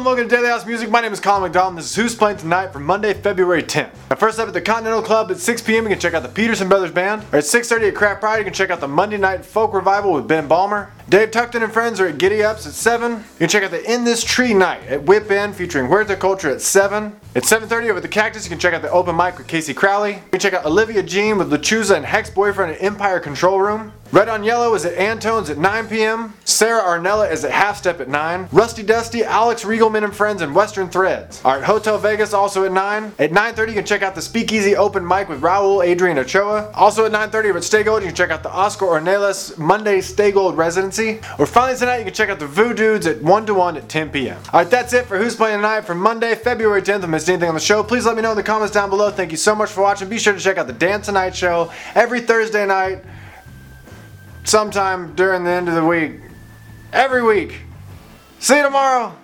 and welcome to Daily House Music. My name is Colin McDonald. This is Who's Playing Tonight for Monday, February 10th. Now, first up at the Continental Club at 6 p.m. You can check out the Peterson Brothers Band. Or at 6:30 at Craft Pride, you can check out the Monday Night Folk Revival with Ben Balmer. Dave Tuckton and friends are at Giddy Ups at 7. You can check out the Industry Night at Whip In featuring Where's Huerta Culture at 7. At 7.30 over at the Cactus, you can check out the open mic with Casey Crowley. You can check out Olivia Jean with Lechuza and Hex Boyfriend at Empire Control Room. Red on Yellow is at Antone's at 9 p.m. Sarah Arnella is at Half Step at 9. Rusty Dusty, Alex Riegelman and Friends, and Western Threads Alright, Hotel Vegas also at 9. At 9.30 you can check out the Speakeasy Open Mic with Raul Adrian Ochoa. Also at 9.30 over at Stay Gold you can check out the Oscar Ornelas Monday Stay Gold Residency. Or finally tonight you can check out the Voo Dudes at 1 to 1 at 10 p.m. Alright that's it for Who's Playing Tonight for Monday, February 10th. If I missed anything on the show, please let me know in the comments down below. Thank you so much for watching. Be sure to check out the Dan Tonight Show every Thursday night sometime during the end of the week. Every week. See you tomorrow.